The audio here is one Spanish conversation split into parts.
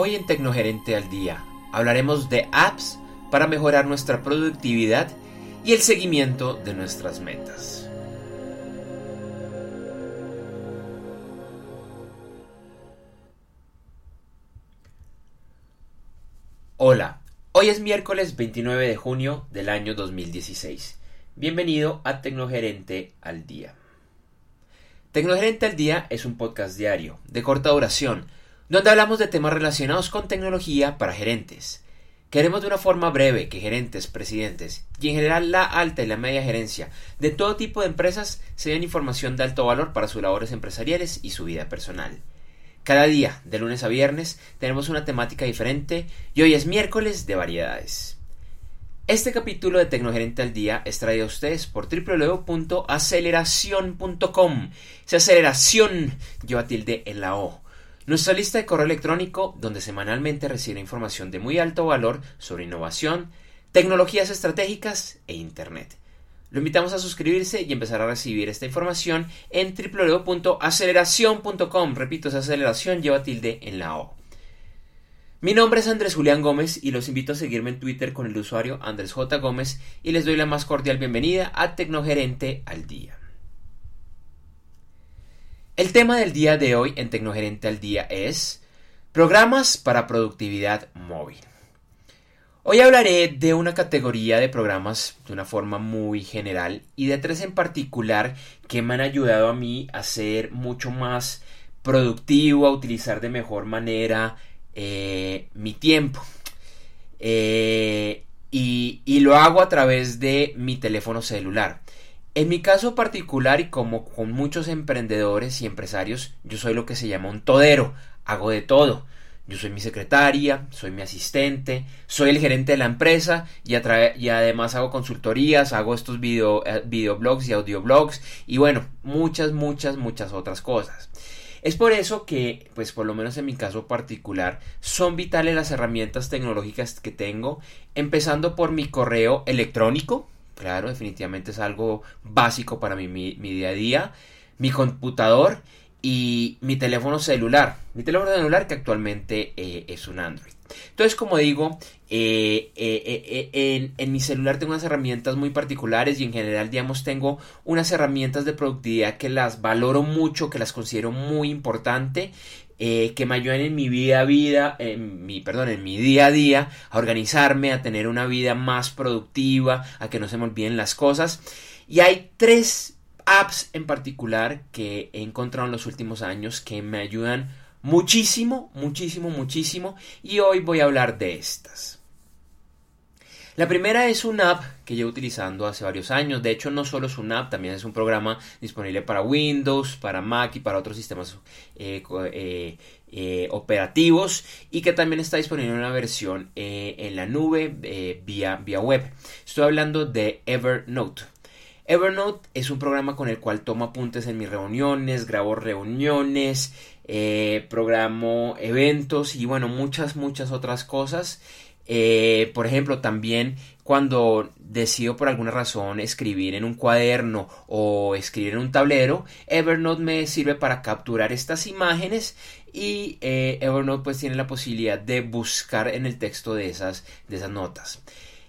Hoy en Tecnogerente al Día hablaremos de apps para mejorar nuestra productividad y el seguimiento de nuestras metas. Hola, hoy es miércoles 29 de junio del año 2016. Bienvenido a Tecnogerente al Día. Tecnogerente al Día es un podcast diario, de corta duración, donde hablamos de temas relacionados con tecnología para gerentes. Queremos de una forma breve que gerentes, presidentes y en general la alta y la media gerencia de todo tipo de empresas se den información de alto valor para sus labores empresariales y su vida personal. Cada día, de lunes a viernes, tenemos una temática diferente y hoy es miércoles de variedades. Este capítulo de Tecnogerente al Día es traído a ustedes por www.aceleración.com. Esa aceleración lleva tilde en la O nuestra lista de correo electrónico, donde semanalmente recibe información de muy alto valor sobre innovación, tecnologías estratégicas e Internet. Lo invitamos a suscribirse y empezar a recibir esta información en www.aceleración.com. Repito, esa aceleración lleva tilde en la O. Mi nombre es Andrés Julián Gómez y los invito a seguirme en Twitter con el usuario Andrés J. Gómez y les doy la más cordial bienvenida a Tecnogerente al Día. El tema del día de hoy en Tecnogerente al Día es programas para productividad móvil. Hoy hablaré de una categoría de programas de una forma muy general y de tres en particular que me han ayudado a mí a ser mucho más productivo, a utilizar de mejor manera eh, mi tiempo. Eh, y lo hago a través de mi teléfono celular. En mi caso particular y como con muchos emprendedores y empresarios, yo soy lo que se llama un todero, hago de todo. Yo soy mi secretaria, soy mi asistente, soy el gerente de la empresa y, además hago consultorías, hago estos video, eh, videoblogs y audioblogs y bueno, muchas, muchas, muchas otras cosas. Es por eso que, pues por lo menos en mi caso particular, son vitales las herramientas tecnológicas que tengo, empezando por mi correo electrónico, Claro, definitivamente es algo básico para mi, mi, día a día. Mi computador y mi teléfono celular. Mi teléfono celular que actualmente eh, es un Android. Entonces, como digo, eh, eh, en, en, mi celular tengo unas herramientas muy particulares y en general, digamos, tengo unas herramientas de productividad que las valoro mucho, que las considero muy importante eh, que me ayuden en mi vida a vida, en mi, perdón, en mi día a día, a organizarme, a tener una vida más productiva, a que no se me olviden las cosas. Y hay tres apps en particular que he encontrado en los últimos años que me ayudan muchísimo, muchísimo, muchísimo. Y hoy voy a hablar de estas. La primera es una app que llevo utilizando hace varios años. De hecho, no solo es una app, también es un programa disponible para Windows, para Mac y para otros sistemas eh, eh, eh, operativos y que también está disponible en una versión en la nube vía, vía web. Estoy hablando de Evernote. Evernote es un programa con el cual tomo apuntes en mis reuniones, grabo reuniones, programo eventos y bueno, muchas, muchas otras cosas. Eh, por ejemplo, también cuando decido por alguna razón escribir en un cuaderno o escribir en un tablero, Evernote me sirve para capturar estas imágenes y eh, Evernote pues tiene la posibilidad de buscar en el texto de esas, de esas notas.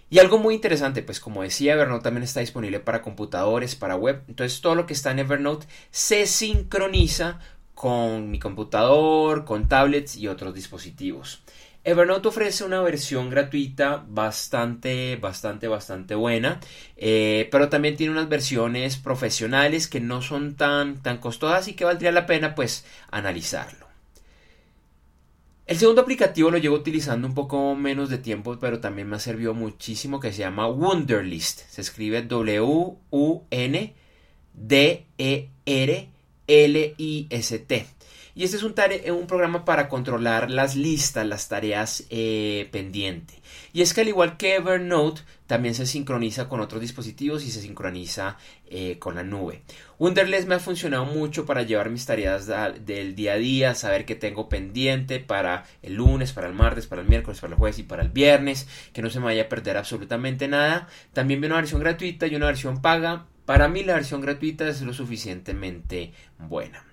Y algo muy interesante, pues como decía, Evernote también está disponible para computadores, para web. Entonces todo lo que está en Evernote se sincroniza con mi computador, con tablets y otros dispositivos. Evernote ofrece una versión gratuita bastante, bastante, bastante buena, eh, pero también tiene unas versiones profesionales que no son tan, tan costosas y que valdría la pena pues analizarlo. El segundo aplicativo lo llevo utilizando un poco menos de tiempo, pero también me ha servido muchísimo, que se llama Wunderlist. Se escribe W-U-N-D-E-R-L-I-S-T. Y este es un, un programa para controlar las listas, las tareas eh, pendientes. Y es que al igual que Evernote, también se sincroniza con otros dispositivos y se sincroniza eh, con la nube. Wunderlist me ha funcionado mucho para llevar mis tareas del día a día, saber qué tengo pendiente para el lunes, para el martes, para el miércoles, para el jueves y para el viernes, que no se me vaya a perder absolutamente nada. También viene una versión gratuita y una versión paga. Para mí la versión gratuita es lo suficientemente buena.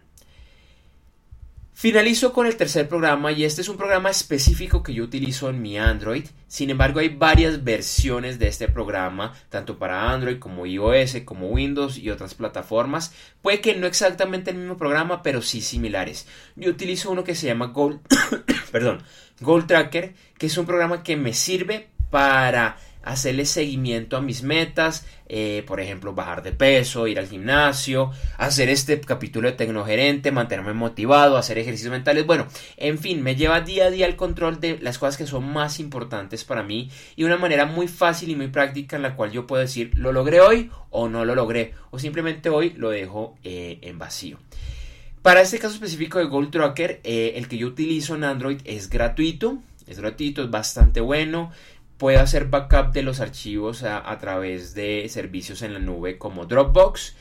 Finalizo con el tercer programa y este es un programa específico que yo utilizo en mi Android. Sin embargo, hay varias versiones de este programa, tanto para Android como iOS, como Windows y otras plataformas. Puede que no exactamente el mismo programa, pero sí similares. Yo utilizo uno que se llama Gold, perdón, Gold Tracker, que es un programa que me sirve para hacerle seguimiento a mis metas, eh, por ejemplo, bajar de peso, ir al gimnasio, hacer este capítulo de Tecnogerente, mantenerme motivado, hacer ejercicios mentales, bueno, en fin, me lleva día a día el control de las cosas que son más importantes para mí y una manera muy fácil y muy práctica en la cual yo puedo decir, lo logré hoy o no lo logré, o simplemente hoy lo dejo eh, en vacío. Para este caso específico de Gold Tracker, eh, el que yo utilizo en Android es gratuito, es gratuito, es bastante bueno. Puedo hacer backup de los archivos a, través de servicios en la nube como Dropbox.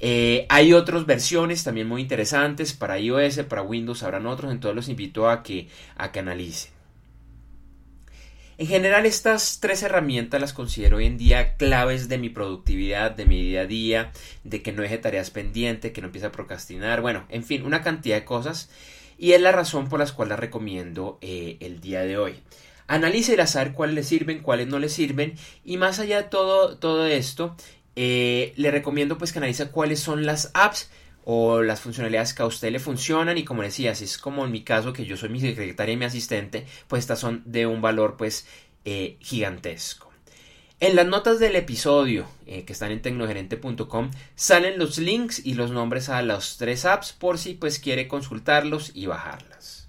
Eh, hay otras versiones también muy interesantes para iOS, para Windows, habrán otros, entonces los invito a que, a que analicen. En general estas tres herramientas las considero hoy en día claves de mi productividad, de mi día a día, de que no deje tareas pendientes, que no empiece a procrastinar, bueno, en fin, una cantidad de cosas y es la razón por la cual las recomiendo eh, el día de hoy. Analice a saber cuáles le sirven, cuáles no le sirven. Y más allá de todo, todo esto, eh, le recomiendo pues que analice cuáles son las apps o las funcionalidades que a usted le funcionan y como decía, si es como en mi caso que yo soy mi secretaria y mi asistente, pues estas son de un valor pues eh, gigantesco. En las notas del episodio eh, que están en tecnogerente.com salen los links y los nombres a las tres apps por si pues quiere consultarlos y bajarlas.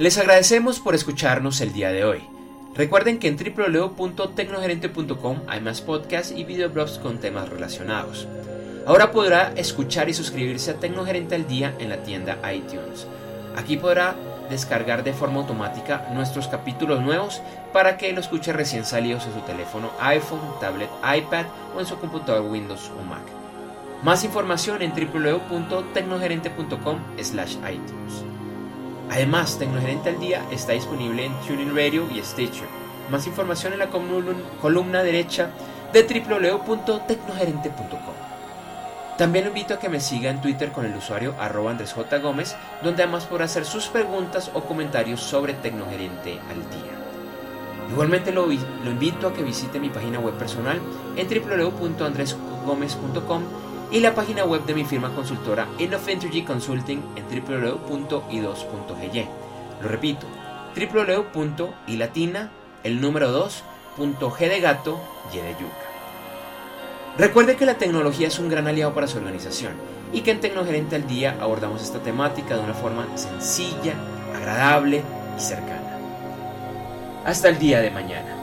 Les agradecemos por escucharnos el día de hoy. Recuerden que en www.tecnogerente.com hay más podcasts y videoblogs con temas relacionados. Ahora podrá escuchar y suscribirse a Tecnogerente al Día en la tienda iTunes. Aquí podrá descargar de forma automática nuestros capítulos nuevos para que lo escuche recién salidos en su teléfono iPhone, tablet, iPad o en su computador Windows o Mac. Más información en www.tecnogerente.com/iTunes. Además, Tecnogerente al Día está disponible en Tuning Radio y Stitcher. Más información en la columna derecha de www.tecnogerente.com. También lo invito a que me siga en Twitter con el usuario Andrés J. Gómez, donde además podrá hacer sus preguntas o comentarios sobre Tecnogerente al Día. Igualmente lo, lo invito a que visite mi página web personal en www.andresgomez.com y la página web de mi firma consultora Energy Consulting en www.i2.gy. Lo repito, www.ilatina, el número 2.g de gato, y de yuca. Recuerde que la tecnología es un gran aliado para su organización y que en Tecnogerente al Día abordamos esta temática de una forma sencilla, agradable y cercana. Hasta el día de mañana.